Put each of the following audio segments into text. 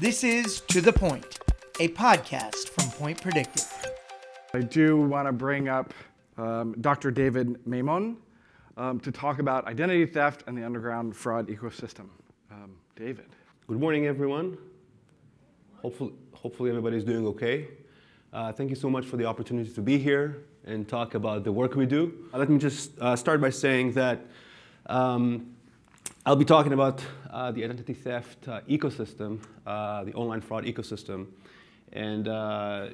This is To the Point, a podcast from Point Predictive. I do want to bring up um, Dr. David Maimon um, to talk about identity theft and the underground fraud ecosystem. Um, David. Good morning, everyone. Hopefully, hopefully everybody's doing okay. Uh, thank you so much for the opportunity to be here and talk about the work we do. Uh, let me just uh, start by saying that um, I'll be talking about uh, the identity theft uh, ecosystem, uh, the online fraud ecosystem. And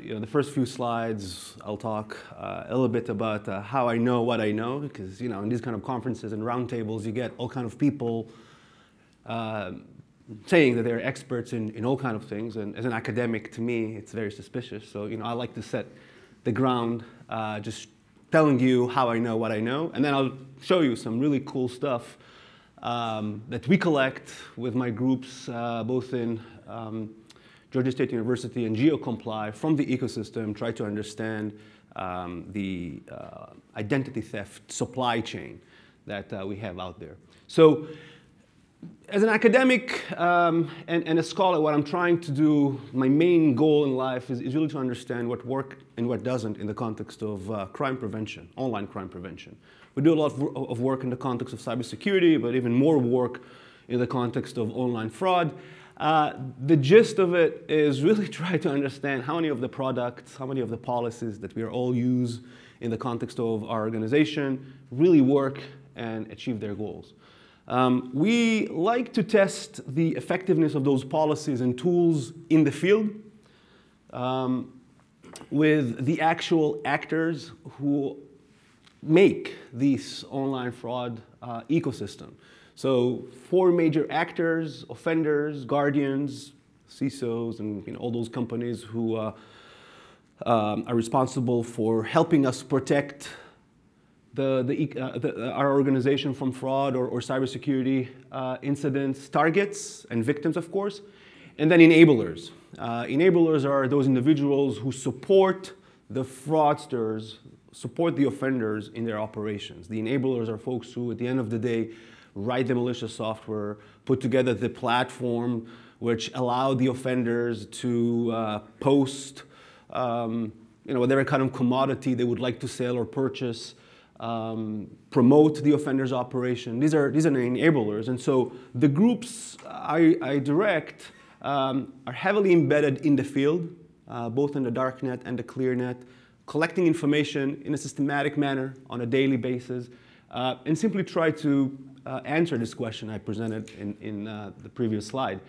you know, the first few slides, I'll talk a little bit about how I know what I know, because you know, in these kind of conferences and roundtables, you get all kind of people saying that they're experts in, in all kind of things. And as an academic, to me, it's very suspicious. So, you know, I like to set the ground, uh, just telling you how I know what I know. And then I'll show you some really cool stuff um, that we collect with my groups, uh, both in um, Georgia State University and GeoComply from the ecosystem, try to understand um, the uh, identity theft supply chain that uh, we have out there. So as an academic um, and, and, a scholar, what I'm trying to do, my main goal in life is, is really to understand what works and what doesn't in the context of uh, crime prevention, online crime prevention. We do a lot of, of work in the context of cybersecurity, but even more work in the context of online fraud. Uh, the gist of it is really try to understand how many of the products, how many of the policies that we all use in the context of our organization really work and achieve their goals. Um, we like to test the effectiveness of those policies and tools in the field um, with the actual actors who make this online fraud uh, ecosystem. So four major actors, offenders, guardians, CISOs, and you know, all those companies who uh, um, are responsible for helping us protect the, the, uh, the, uh, our organization from fraud or, or cybersecurity uh, incidents, targets and victims, of course, and then enablers. Uh, enablers are those individuals who support the fraudsters, support the offenders in their operations. The enablers are folks who, at the end of the day, write the malicious software, put together the platform which allow the offenders to uh, post um, you know, whatever kind of commodity they would like to sell or purchase um, promote the offender's operation. These are, these are enablers. And so the groups I, I direct um, are heavily embedded in the field, uh, both in the darknet and the clearnet, collecting information in a systematic manner on a daily basis, uh, and simply try to uh, answer this question I presented in, in uh, the previous slide.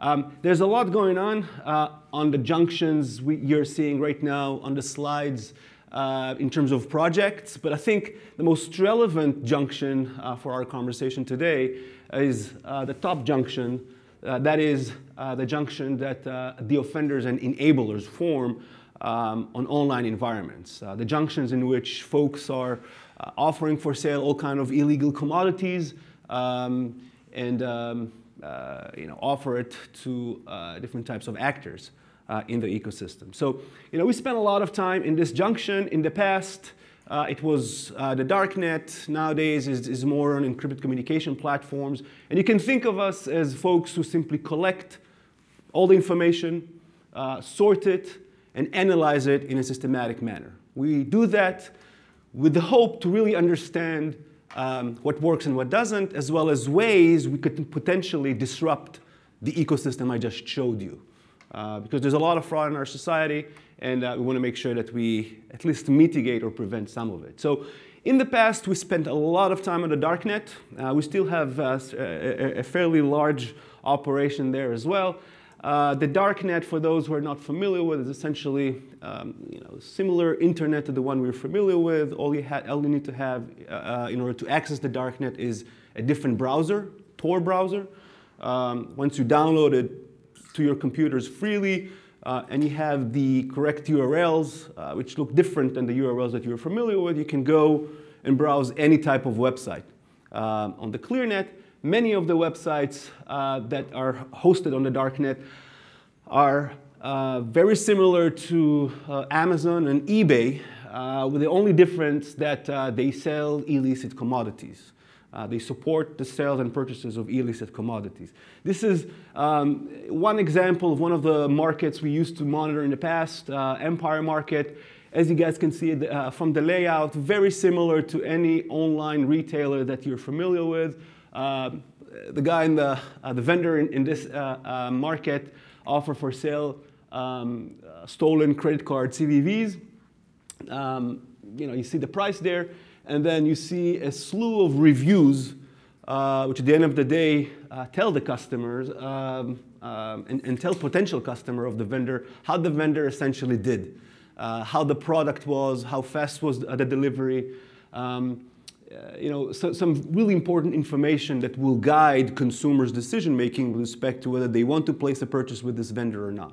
Um, there's a lot going on uh, on the junctions we, you're seeing right now on the slides uh, in terms of projects, but I think the most relevant junction uh, for our conversation today is uh, the top junction. Uh, that is uh, the junction that uh, the offenders and enablers form um, on online environments. the junctions in which folks are offering for sale all kind of illegal commodities um, and um, you know, offer it to different types of actors uh, in the ecosystem. So, you know, we spent a lot of time in this junction. In the past, uh, it was uh, the darknet. Nowadays, is, is more on encrypted communication platforms. And you can think of us as folks who simply collect all the information, uh, sort it, and analyze it in a systematic manner. We do that with the hope to really understand um, what works and what doesn't, as well as ways we could potentially disrupt the ecosystem I just showed you uh, because there's a lot of fraud in our society, and uh, we want to make sure that we at least mitigate or prevent some of it. So in the past, we spent a lot of time on the darknet. Uh, we still have uh, a, a, fairly large operation there as well. Uh, the darknet, for those who are not familiar with, is essentially um, you know, similar internet to the one we're familiar with. All you, all you need to have uh, in order to access the darknet is a different browser, Tor browser. Um, once you download it, to your computers freely, uh, and you have the correct URLs, uh, which look different than the URLs that you're familiar with, you can go and browse any type of website. Um, on the ClearNet, many of the websites uh, that are hosted on the darknet are uh, very similar to uh, Amazon and eBay, uh, with the only difference that they sell illicit commodities. Uh, they support the sales and purchases of illicit commodities. This is um, one example of one of the markets we used to monitor in the past, uh, Empire Market. As you guys can see uh, from the layout, very similar to any online retailer that you're familiar with. Um, the guy in the, uh, the vendor in, in this uh, uh, market offer for sale um, stolen credit card CVVs. Um, you know, you see the price there, and then you see a slew of reviews, uh, which at the end of the day uh, tell the customers um, um, and, and, tell potential customer of the vendor how the vendor essentially did, uh, how the product was, how fast was the delivery. Um, uh, you know, so, some really important information that will guide consumers' decision making with respect to whether they want to place a purchase with this vendor or not.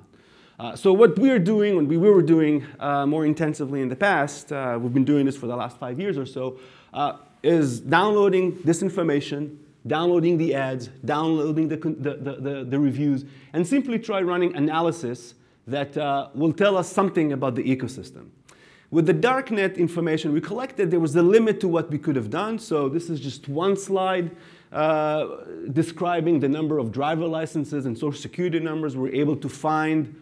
Uh, so what we are doing, and we were doing uh, more intensively in the past, uh, we've been doing this for the last five years or so, uh, is downloading this information, downloading the ads, downloading the, the, the, the reviews, and simply try running analysis that uh, will tell us something about the ecosystem. With the darknet information we collected, there was a limit to what we could have done. So this is just one slide describing the number of driver licenses and social security numbers we're able to find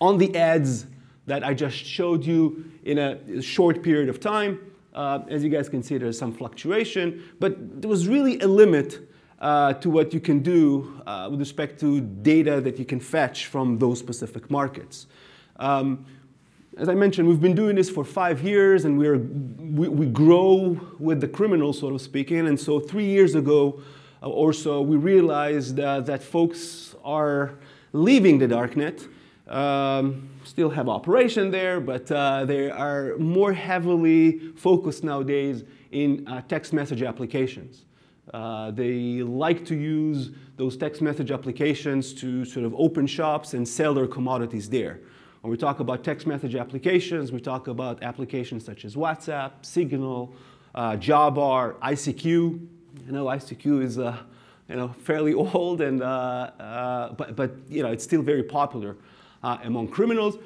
on the ads that I just showed you in a short period of time. Uh, as you guys can see, there's some fluctuation, but there was really a limit uh, to what you can do uh, with respect to data that you can fetch from those specific markets. Um, as I mentioned, we've been doing this for five years and we're, we, we grow with the criminals, so to speaking. And so three years ago uh, or so, we realized uh, that folks are leaving the darknet um, still have operation there, but uh, they are more heavily focused nowadays in uh, text message applications. Uh, they like to use those text message applications to sort of open shops and sell their commodities there. When we talk about text message applications, we talk about applications such as WhatsApp, Signal, uh, ICQ. You know, ICQ is uh, you know, fairly old, and, uh, uh, but, but you know, it's still very popular uh, among criminals.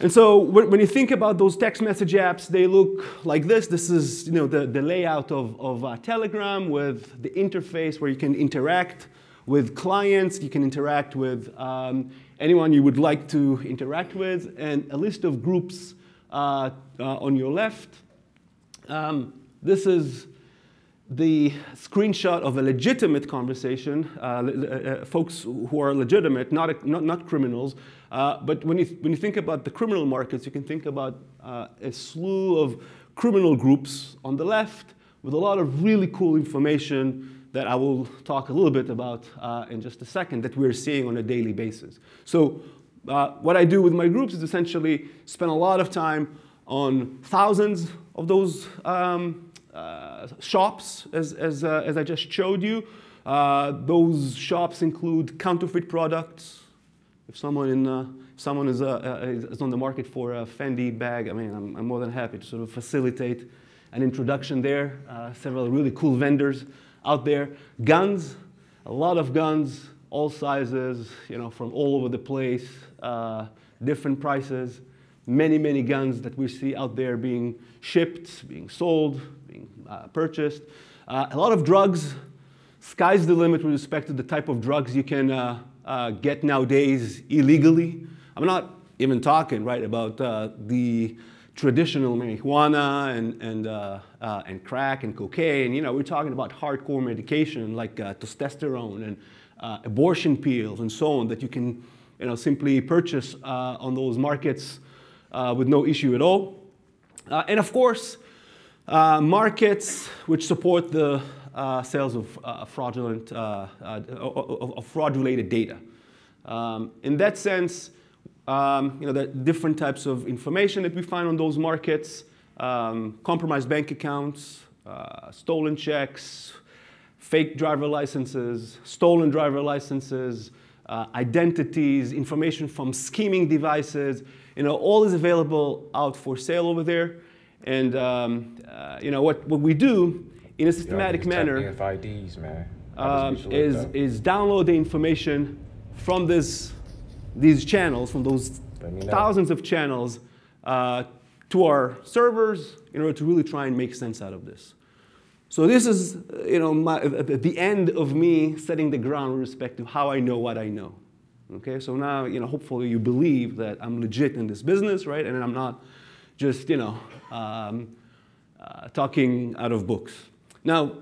And so when, you think about those text message apps, they look like this. This is you know, the, the layout of, of uh, Telegram with the interface where you can interact with clients, you can interact with um, anyone you would like to interact with, and a list of groups uh, uh, on your left. Um, this is the screenshot of a legitimate conversation, uh, uh, folks who are legitimate, not, not, not criminals. Uh, but when you, when you think about the criminal markets, you can think about uh, a slew of criminal groups on the left with a lot of really cool information that I will talk a little bit about uh, in just a second that we're seeing on a daily basis. So what I do with my groups is essentially spend a lot of time on thousands of those um, uh, shops, as, as, uh, as I just showed you. Uh, those shops include counterfeit products. If someone, in, someone is, is, on the market for a Fendi bag, I mean, I'm, I'm, more than happy to sort of facilitate an introduction there. several really cool vendors out there. Guns, a lot of guns, all sizes, you know, from all over the place, uh, different prices, many, many guns that we see out there being shipped, being sold, being uh, purchased. Uh, a lot of drugs. Sky's the limit with respect to the type of drugs you can uh, uh, get nowadays illegally. I'm not even talking right about uh, the traditional marijuana and, and, uh, uh, and crack and cocaine. You know, we're talking about hardcore medication like uh, testosterone and abortion pills and so on that you can you know, simply purchase on those markets with no issue at all. and of course, uh, markets which support the uh, sales of uh, fraudulent, uh, uh, of, fraud-related data. Um, in that sense, um, you know, the different types of information that we find on those markets, um, compromised bank accounts, uh, stolen checks, fake driver licenses, stolen driver licenses, identities, information from skimming devices, you know, all is available out for sale over there. And um, uh, you know what, what we do in a systematic manner man. Um, is, is download the information from this, these channels, from those thousands of channels uh, to our servers in order to really try and make sense out of this. So this is, you know, my, the end of me setting the ground with respect to how I know what I know. Okay, so now, you know, hopefully you believe that I'm legit in this business, right? And I'm not just, you know, um, uh, talking out of books. Now,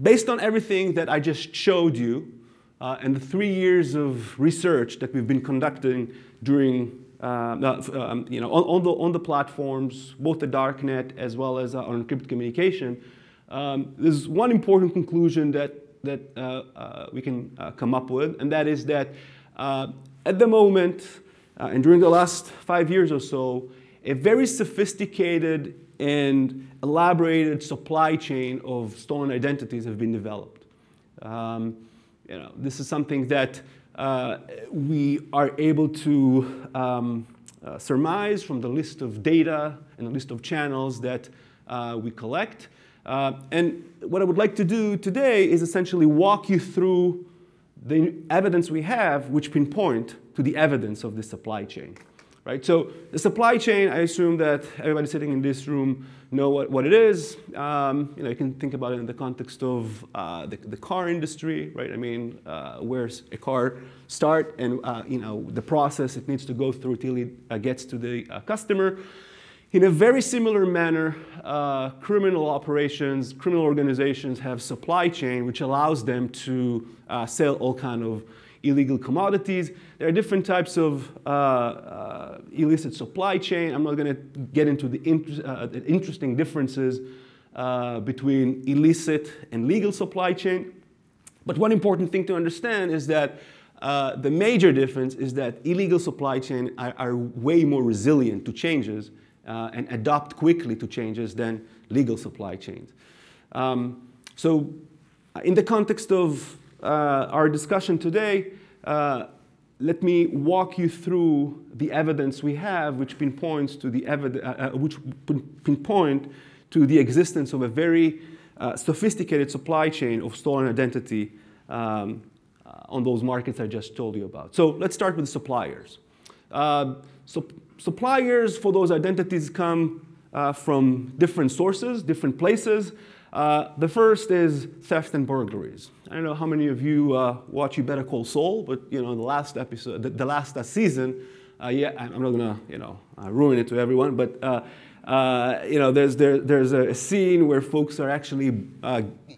based on everything that I just showed you, uh, and the three years of research that we've been conducting during, uh, um, you know, on, on, the, on the platforms, both the darknet as well as uh, on encrypted communication, um, there's one important conclusion that, that uh, uh, we can come up with, and that is that at the moment, and during the last five years or so, a very sophisticated and elaborated supply chain of stolen identities have been developed. Um, you know, this is something that uh, we are able to um, uh, surmise from the list of data and the list of channels that uh, we collect. Uh, and what I would like to do today is essentially walk you through the evidence we have which pinpoint to the evidence of the supply chain right? So the supply chain, I assume that everybody sitting in this room know what, what it is. Um, you know, you can think about it in the context of uh, the, the, car industry, right? I mean, uh, where's a car start and, uh, you know, the process it needs to go through till it uh, gets to the uh, customer. In a very similar manner, uh, criminal operations, criminal organizations have supply chain, which allows them to sell all kind of illegal commodities. There are different types of uh, uh, illicit supply chain. I'm not going to get into the, inter uh, the interesting differences uh, between illicit and legal supply chain. But one important thing to understand is that uh, the major difference is that illegal supply chain are, are way more resilient to changes and adapt quickly to changes than legal supply chains. Um, so in the context of our discussion today, uh, let me walk you through the evidence we have, which pinpoints to the uh, uh, which pinpoint to the existence of a very uh, sophisticated supply chain of stolen identity um, uh, on those markets I just told you about. So let's start with suppliers. Uh, so suppliers for those identities come from different sources, different places. Uh, the first is theft and burglaries. I don't know how many of you uh, watch You Better Call Saul, but you know, the last episode, the, the last uh, season, uh, yeah, I'm not gonna, you know, uh, ruin it to everyone, but you know, there's there, there's a scene where folks are actually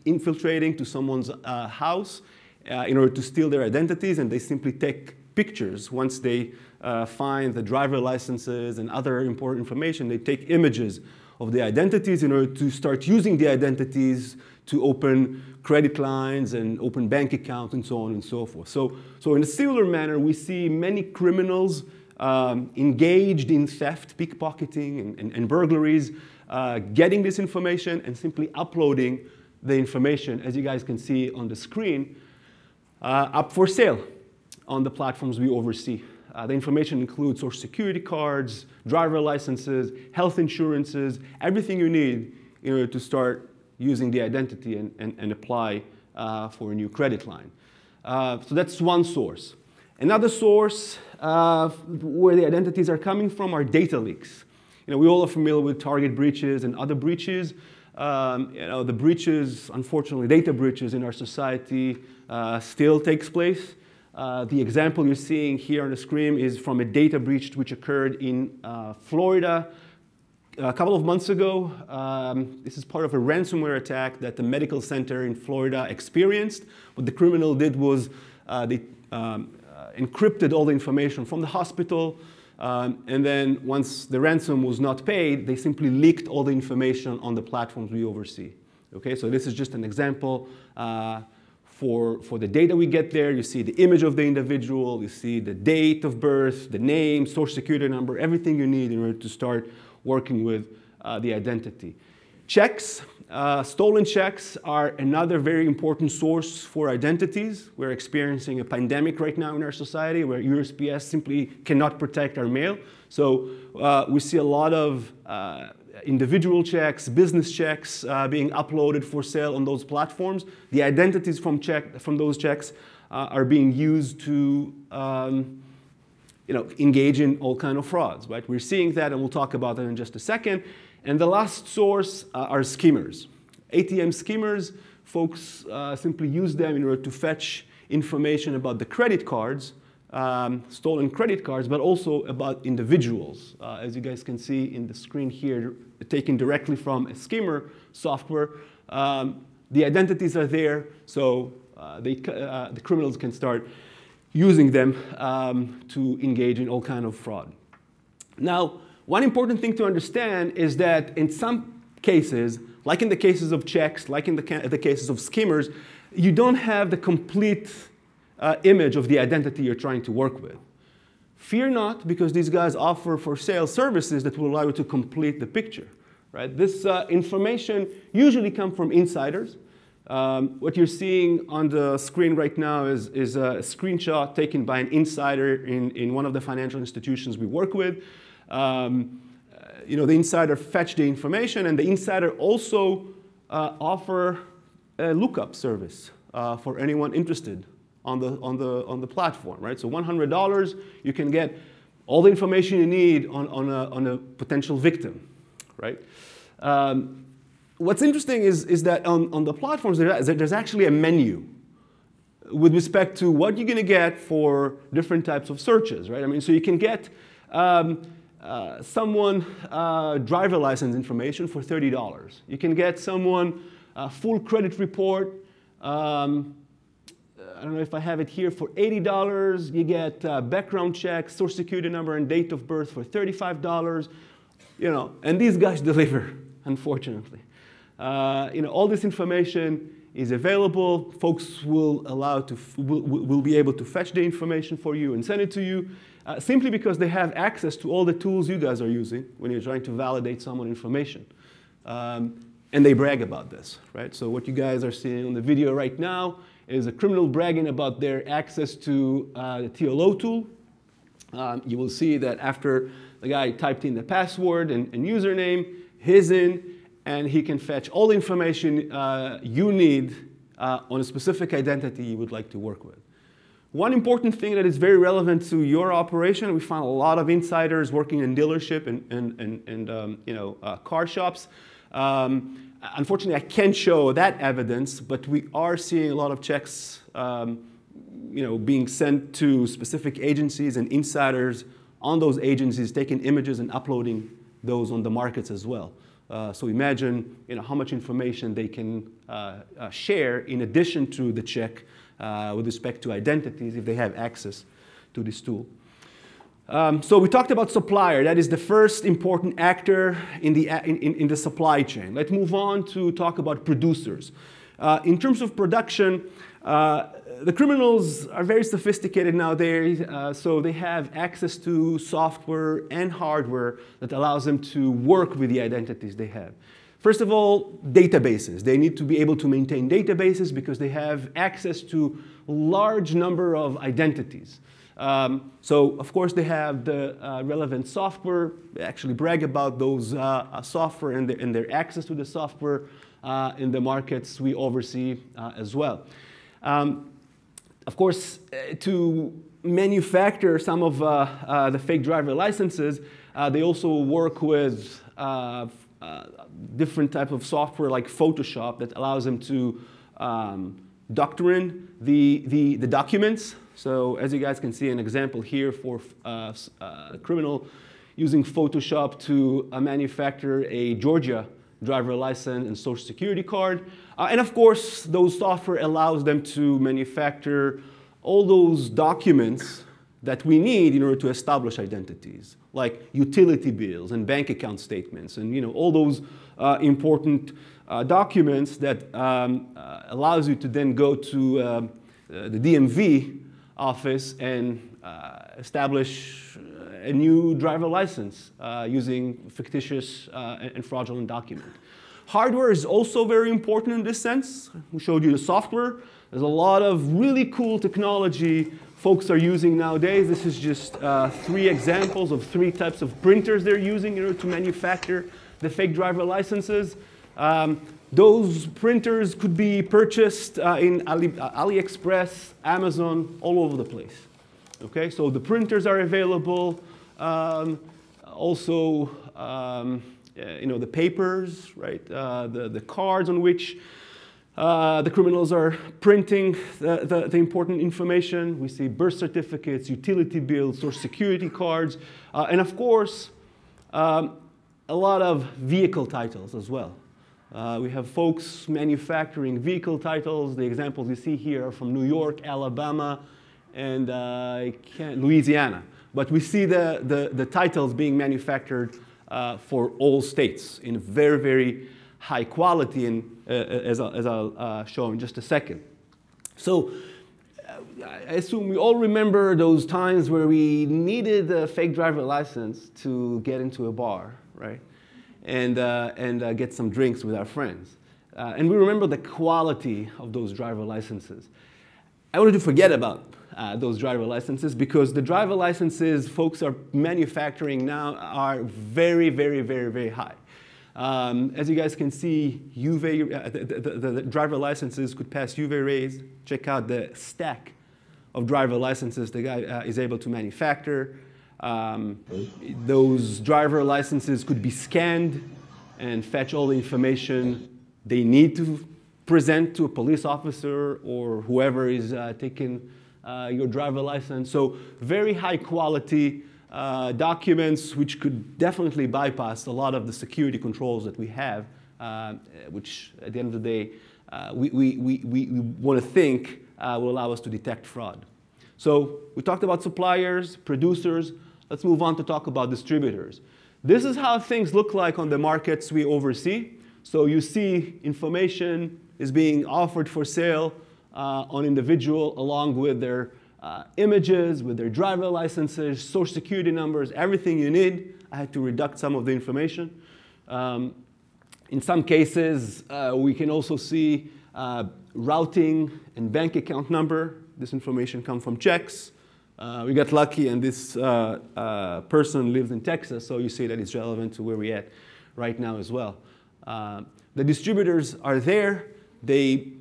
infiltrating to someone's house in order to steal their identities, and they simply take pictures once they find the driver licenses and other important information. They take images of the identities in order to start using the identities to open credit lines and open bank accounts and so on and so forth. So, so in a similar manner, we see many criminals um, engaged in theft, pickpocketing, and, and, and burglaries, uh, getting this information and simply uploading the information, as you guys can see on the screen, uh, up for sale on the platforms we oversee. Uh, the information includes social security cards, driver licenses, health insurances, everything you need in order to start using the identity and, and, and apply uh, for a new credit line. Uh, so that's one source. Another source uh, where the identities are coming from are data leaks. You know, we all are familiar with target breaches and other breaches. Um, you know, the breaches, unfortunately, data breaches in our society uh, still takes place. Uh, the example you're seeing here on the screen is from a data breach which occurred in uh, Florida a couple of months ago. Um, this is part of a ransomware attack that the medical center in Florida experienced. What the criminal did was uh, they um, uh, encrypted all the information from the hospital. Um, and then once the ransom was not paid, they simply leaked all the information on the platforms we oversee. Okay, so this is just an example. Uh, for, for the data we get there. You see the image of the individual, you see the date of birth, the name, social security number, everything you need in order to start working with uh, the identity. Checks, uh, stolen checks are another very important source for identities. We're experiencing a pandemic right now in our society where USPS simply cannot protect our mail. So uh, we see a lot of uh, individual checks, business checks uh, being uploaded for sale on those platforms. The identities from, check, from those checks uh, are being used to um, you know, engage in all kind of frauds, right? We're seeing that, and we'll talk about that in just a second. And the last source uh, are skimmers. ATM skimmers, folks uh, simply use them in order to fetch information about the credit cards, um, stolen credit cards, but also about individuals. Uh, as you guys can see in the screen here, taken directly from a skimmer software. Um, the identities are there, so uh, they, uh, the criminals can start using them um, to engage in all kind of fraud. Now, one important thing to understand is that in some cases, like in the cases of checks, like in the, ca- the cases of skimmers, you don't have the complete uh, image of the identity you're trying to work with. Fear not, because these guys offer for sale services that will allow you to complete the picture. Right? This uh, information usually comes from insiders. Um, what you're seeing on the screen right now is, is a screenshot taken by an insider in, in one of the financial institutions we work with. Um, uh, you know, the insider fetched the information, and the insider also uh, offer a lookup service uh, for anyone interested on the, on, the, on the platform, right? So $100, you can get all the information you need on, on, a, on a potential victim, right? Um, what's interesting is, is that on, on the platforms, there's actually a menu with respect to what you're going to get for different types of searches, right? I mean, so you can get um, uh, someone uh, driver license information for $30. You can get someone uh, full credit report. Um, I don't know if I have it here for $80. You get uh, background check, social security number, and date of birth for $35. You know, and these guys deliver, unfortunately. Uh, you know, all this information is available. Folks will allow to will, will be able to fetch the information for you and send it to you, uh, simply because they have access to all the tools you guys are using when you're trying to validate someone information. Um, and they brag about this, right? So what you guys are seeing on the video right now is a criminal bragging about their access to uh, the TLO tool. Um, you will see that after the guy typed in the password and, and username, his in, and he can fetch all the information uh, you need uh, on a specific identity you would like to work with. One important thing that is very relevant to your operation, we found a lot of insiders working in dealership and, and, and, and um, you know, uh, car shops. Um, unfortunately, I can't show that evidence, but we are seeing a lot of checks um, you know, being sent to specific agencies and insiders on those agencies taking images and uploading those on the markets as well. Uh, so imagine you know, how much information they can uh, uh, share in addition to the check uh, with respect to identities if they have access to this tool. Um, so we talked about supplier. That is the first important actor in the, in, in the supply chain. Let's move on to talk about producers. Uh, in terms of production, uh, the criminals are very sophisticated nowadays, uh, so they have access to software and hardware that allows them to work with the identities they have. First of all, databases. They need to be able to maintain databases because they have access to large number of identities. Um, so, of course, they have the uh, relevant software. They actually brag about those uh, uh software and, the, and, their access to the software uh, in the markets we oversee uh, as well. Um, of course, uh, to manufacture some of the fake driver licenses, they also work with different type of software like Photoshop that allows them to um, doctrine the, the, the documents so as you guys can see an example here for uh, uh, a criminal using Photoshop to uh, manufacture a Georgia driver license and social security card. Uh, and of course, those software allows them to manufacture all those documents that we need in order to establish identities, like utility bills and bank account statements, and you know all those uh, important uh, documents that um, allows you to then go to the DMV office and uh, establish a new driver license uh, using fictitious uh, and fraudulent document. Hardware is also very important in this sense. We showed you the software. There's a lot of really cool technology folks are using nowadays. This is just uh, three examples of three types of printers they're using in order to manufacture the fake driver licenses. Um, those printers could be purchased uh, in Ali, uh, AliExpress, Amazon, all over the place. Okay, so the printers are available. Um, also, um, uh, you know, the papers, right? Uh, the, the cards on which uh, the criminals are printing the, the, the, important information. We see birth certificates, utility bills, social security cards, uh, and of course, um, a lot of vehicle titles as well. Uh, we have folks manufacturing vehicle titles. The examples you see here are from New York, Alabama, and uh, Louisiana. But we see the, the, the titles being manufactured uh, for all states in very, very high quality, and uh, as, I'll, as I'll uh, show in just a second. So uh, I assume we all remember those times where we needed a fake driver license to get into a bar, right? And, uh, and uh, get some drinks with our friends. Uh, and we remember the quality of those driver licenses. I wanted to forget about uh, those driver licenses because the driver licenses folks are manufacturing now are very, very, very, very high. Um, as you guys can see, UV, uh, the, the, the, the, driver licenses could pass UV rays. Check out the stack of driver licenses the guy uh, is able to manufacture. Um, those driver licenses could be scanned and fetch all the information they need to present to a police officer or whoever is uh, taking uh, your driver license. So very high quality uh, documents which could definitely bypass a lot of the security controls that we have, uh, which at the end of the day, uh, we, we, we, we want to think uh, will allow us to detect fraud. So we talked about suppliers, producers. Let's move on to talk about distributors. This is how things look like on the markets we oversee. So you see information is being offered for sale uh, on individual along with their uh, images, with their driver licenses, social security numbers, everything you need. I had to reduct some of the information. Um, in some cases, uh, we can also see uh, routing and bank account number. This information comes from checks. Uh, we got lucky, and this uh, uh, person lives in Texas, so you see that it's relevant to where we're at right now as well. the distributors are there. They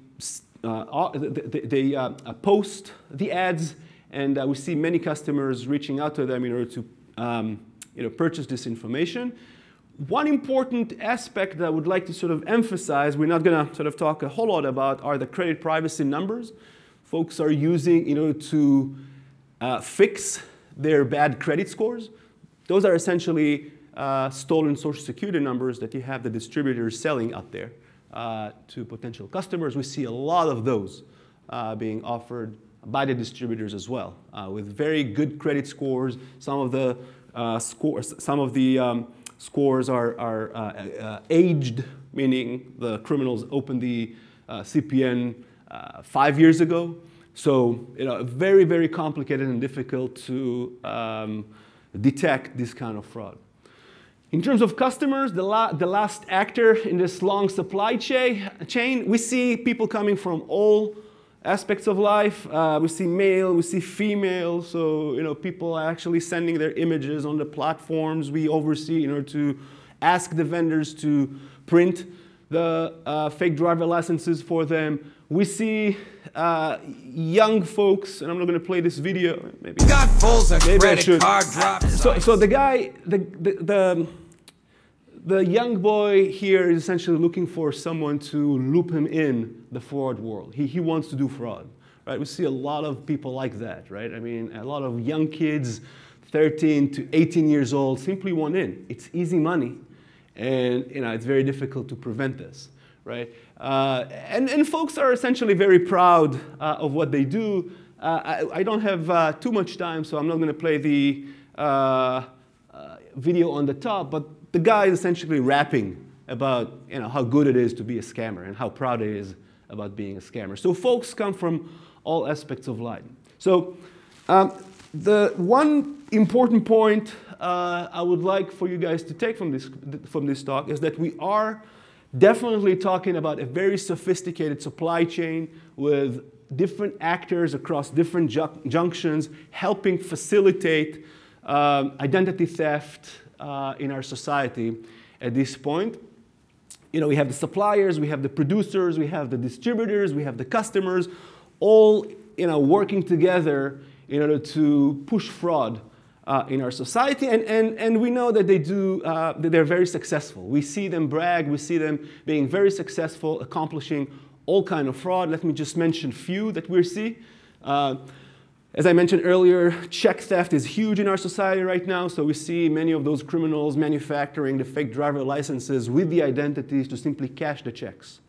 uh, they uh, post the ads, and uh, we see many customers reaching out to them in order to um, you know, purchase this information. One important aspect that I would like to sort of emphasize, we're not going to sort of talk a whole lot about, are the credit privacy numbers. Folks are using in order to uh, fix their bad credit scores. Those are essentially uh, stolen social security numbers that you have the distributors selling out there uh, to potential customers. We see a lot of those uh, being offered by the distributors as well, uh, with very good credit scores. Some of the uh, scores, some of the um, scores are, are aged, meaning the criminals opened the CPN five years ago. So, you know, very, very complicated and difficult to um, detect this kind of fraud. In terms of customers, the, la the last actor in this long supply cha chain, we see people coming from all aspects of life. Uh, we see male, we see female, so you know people are actually sending their images on the platforms we oversee in order to ask the vendors to print the uh, fake driver licenses for them. We see uh, young folks, and I'm not going to play this video. Maybe, got a maybe credit card drop. So, so the guy, the, the, the the young boy here is essentially looking for someone to loop him in the fraud world. He, he wants to do fraud, right? We see a lot of people like that, right? I mean, a lot of young kids, 13 to 18 years old, simply want in. It's easy money, and you know, it's very difficult to prevent this, right? Uh, and, and folks are essentially very proud uh, of what they do. Uh, I, I, don't have uh, too much time, so I'm not going to play the uh, video on the top, but the guy is essentially rapping about you know, how good it is to be a scammer and how proud he is about being a scammer. So folks come from all aspects of life. So um, the one important point uh, I would like for you guys to take from this, from this talk is that we are definitely talking about a very sophisticated supply chain with different actors across different ju junctions helping facilitate um, identity theft, uh, in our society at this point. You know, we have the suppliers, we have the producers, we have the distributors, we have the customers, all you know, working together in order to push fraud uh, in our society, and, and, and we know that they do, uh, that they're very successful. We see them brag, we see them being very successful, accomplishing all kind of fraud. Let me just mention few that we see. Uh, as I mentioned earlier, check theft is huge in our society right now, so we see many of those criminals manufacturing the fake driver licenses with the identities to simply cash the checks.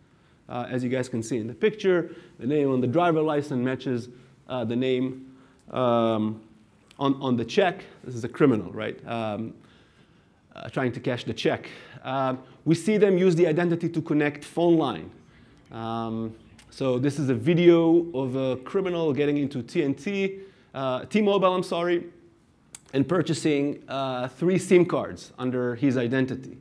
Uh, as you guys can see in the picture, the name on the driver license matches uh, the name um, on, on the check. This is a criminal, right? Um, uh, trying to cash the check. Um, we see them use the identity to connect phone line. Um, so this is a video of a criminal getting into TNT, uh, T-Mobile, I'm sorry, and purchasing uh, three SIM cards under his identity.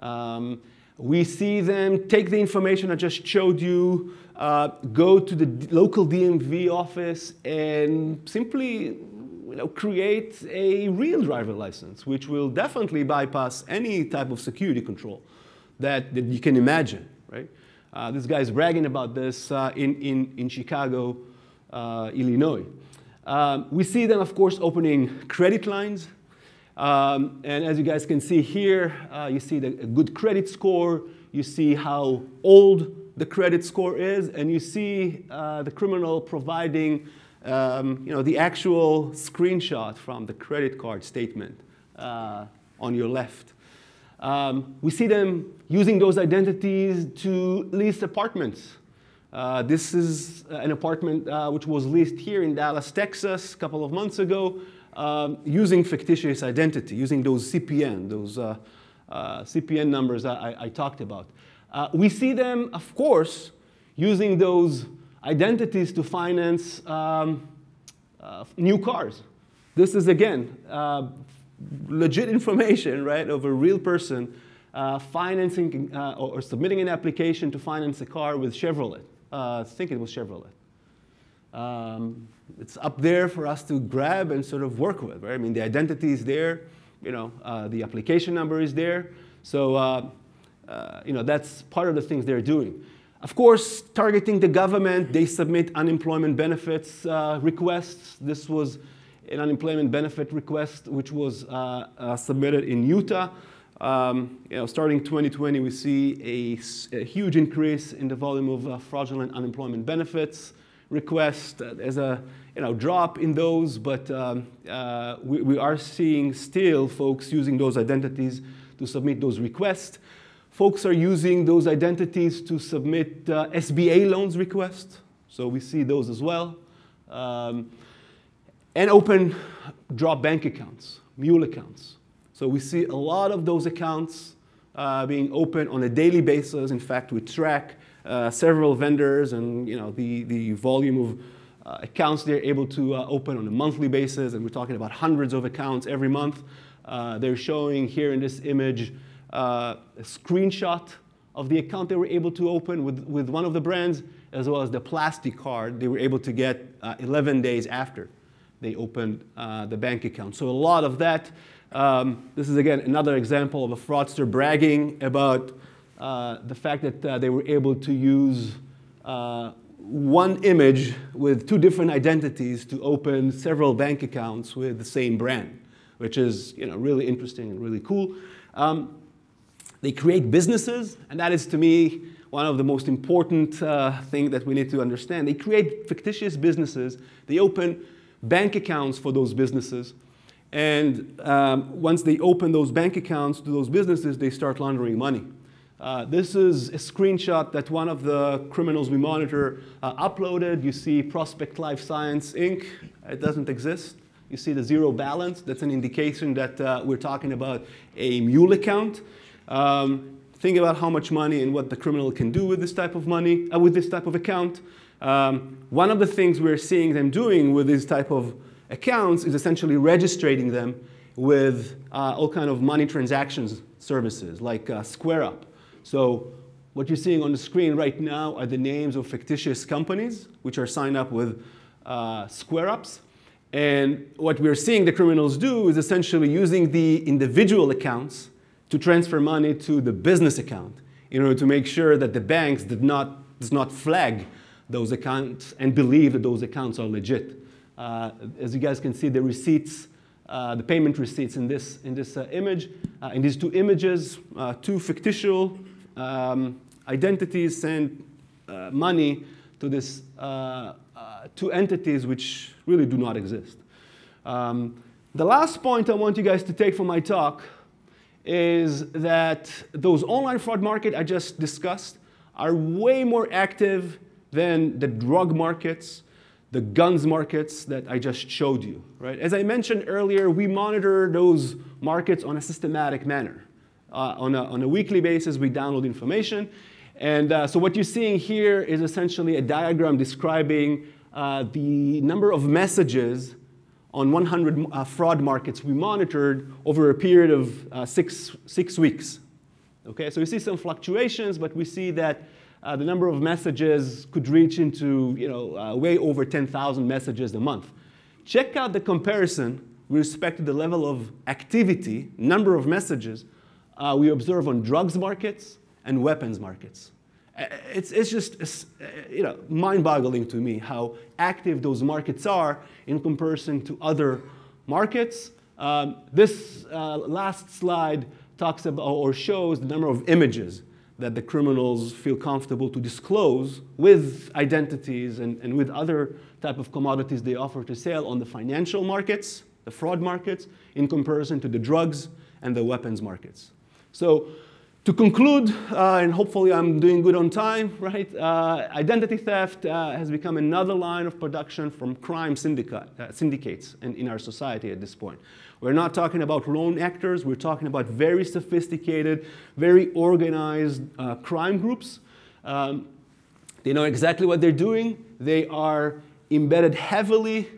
Um, we see them take the information I just showed you, uh, go to the local DMV office, and simply you know, create a real driver license, which will definitely bypass any type of security control that, that you can imagine, right? Uh, this guy's bragging about this uh, in, in, in Chicago, uh, Illinois. Um, we see them, of course, opening credit lines. Um, and as you guys can see here, uh, you see the, a good credit score. You see how old the credit score is, and you see uh, the criminal providing um, you know, the actual screenshot from the credit card statement uh, on your left. Um, we see them using those identities to lease apartments. Uh, this is an apartment uh, which was leased here in Dallas, Texas, a couple of months ago, um, using fictitious identity, using those CPN, those uh, uh CPN numbers I, I talked about. Uh, we see them, of course, using those identities to finance um, uh, new cars. This is, again, legit information, right, of a real person uh, financing uh, or, or, submitting an application to finance a car with Chevrolet. Uh, I think it was Chevrolet. Um, it's up there for us to grab and sort of work with, right? I mean, the identity is there, you know, uh, the application number is there. So, uh, uh, you know, that's part of the things they're doing. Of course, targeting the government, they submit unemployment benefits requests. This was an unemployment benefit request, which was uh, uh, submitted in Utah. Um, you know, starting 2020, we see a, a, huge increase in the volume of uh, fraudulent unemployment benefits requests. There's a you know, drop in those, but um, uh, we, we, are seeing still folks using those identities to submit those requests. Folks are using those identities to submit uh, SBA loans requests, so we see those as well. Um, and open drop bank accounts, mule accounts. So we see a lot of those accounts uh, being open on a daily basis. In fact, we track uh, several vendors and you know, the, the volume of uh, accounts they're able to uh, open on a monthly basis, and we're talking about hundreds of accounts every month. Uh, they're showing here in this image a screenshot of the account they were able to open with, with one of the brands, as well as the plastic card they were able to get 11 days after they opened uh, the bank account. So a lot of that. Um, this is again another example of a fraudster bragging about uh, the fact that uh, they were able to use uh, one image with two different identities to open several bank accounts with the same brand, which is you know, really interesting and really cool. Um, they create businesses, and that is to me one of the most important uh, things that we need to understand. They create fictitious businesses. They open bank accounts for those businesses. And um, once they open those bank accounts to those businesses, they start laundering money. Uh, this is a screenshot that one of the criminals we monitor uh, uploaded. You see Prospect Life Science Inc. It doesn't exist. You see the zero balance. That's an indication that uh, we're talking about a mule account. Um, think about how much money and what the criminal can do with this type of money, uh, with this type of account. Um, one of the things we're seeing them doing with these type of accounts is essentially registering them with uh, all kind of money transactions services like uh, SquareUp. So what you're seeing on the screen right now are the names of fictitious companies which are signed up with uh, SquareUps. And what we're seeing the criminals do is essentially using the individual accounts to transfer money to the business account in order to make sure that the banks did not, does not flag those accounts and believe that those accounts are legit. Uh, as you guys can see, the receipts uh, the payment receipts in this, in this uh, image. Uh, in these two images, uh, two fictitious um, identities send uh, money to these two entities which really do not exist. Um, the last point I want you guys to take from my talk is that those online fraud market I just discussed are way more active than the drug markets, the guns markets that I just showed you, right? As I mentioned earlier, we monitor those markets on a systematic manner. Uh, on, a, on a weekly basis, we download information. And uh, so what you're seeing here is essentially a diagram describing uh, the number of messages on 100 uh, fraud markets we monitored over a period of uh, six, six weeks. Okay, so we see some fluctuations, but we see that uh, the number of messages could reach into you know, uh, way over 10,000 messages a month. Check out the comparison with respect to the level of activity, number of messages, uh, we observe on drugs markets and weapons markets. Uh, it's, it's just it's, uh, you know, mind-boggling to me how active those markets are in comparison to other markets. Um, this uh, last slide talks about or shows the number of images that the criminals feel comfortable to disclose with identities and, and with other type of commodities they offer to sell on the financial markets, the fraud markets, in comparison to the drugs and the weapons markets. So to conclude, uh, and hopefully I'm doing good on time, right? Uh, identity theft uh, has become another line of production from crime uh, syndicates in, in our society at this point. We're not talking about lone actors, we're talking about very sophisticated, very organized uh, crime groups. Um, they know exactly what they're doing. They are embedded heavily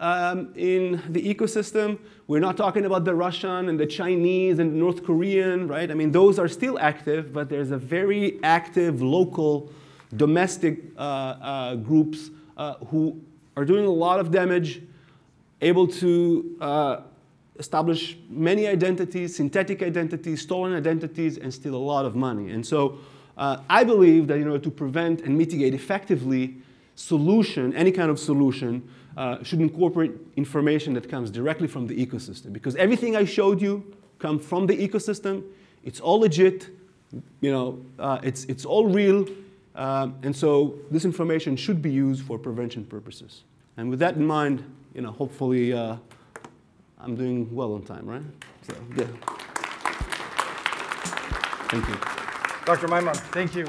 um, in the ecosystem. We're not talking about the Russian and the Chinese and North Korean, right? I mean, those are still active, but there's a very active local domestic uh, uh, groups uh, who are doing a lot of damage, able to uh, establish many identities, synthetic identities, stolen identities, and steal a lot of money. And so uh, I believe that in order to prevent and mitigate effectively solution, any kind of solution, uh, should incorporate information that comes directly from the ecosystem. Because everything I showed you comes from the ecosystem. It's all legit. You know, uh, it's, it's all real. Um, and so this information should be used for prevention purposes. And with that in mind, you know, hopefully uh, I'm doing well on time, right? So, yeah. Thank you. Dr. Maimon, thank you.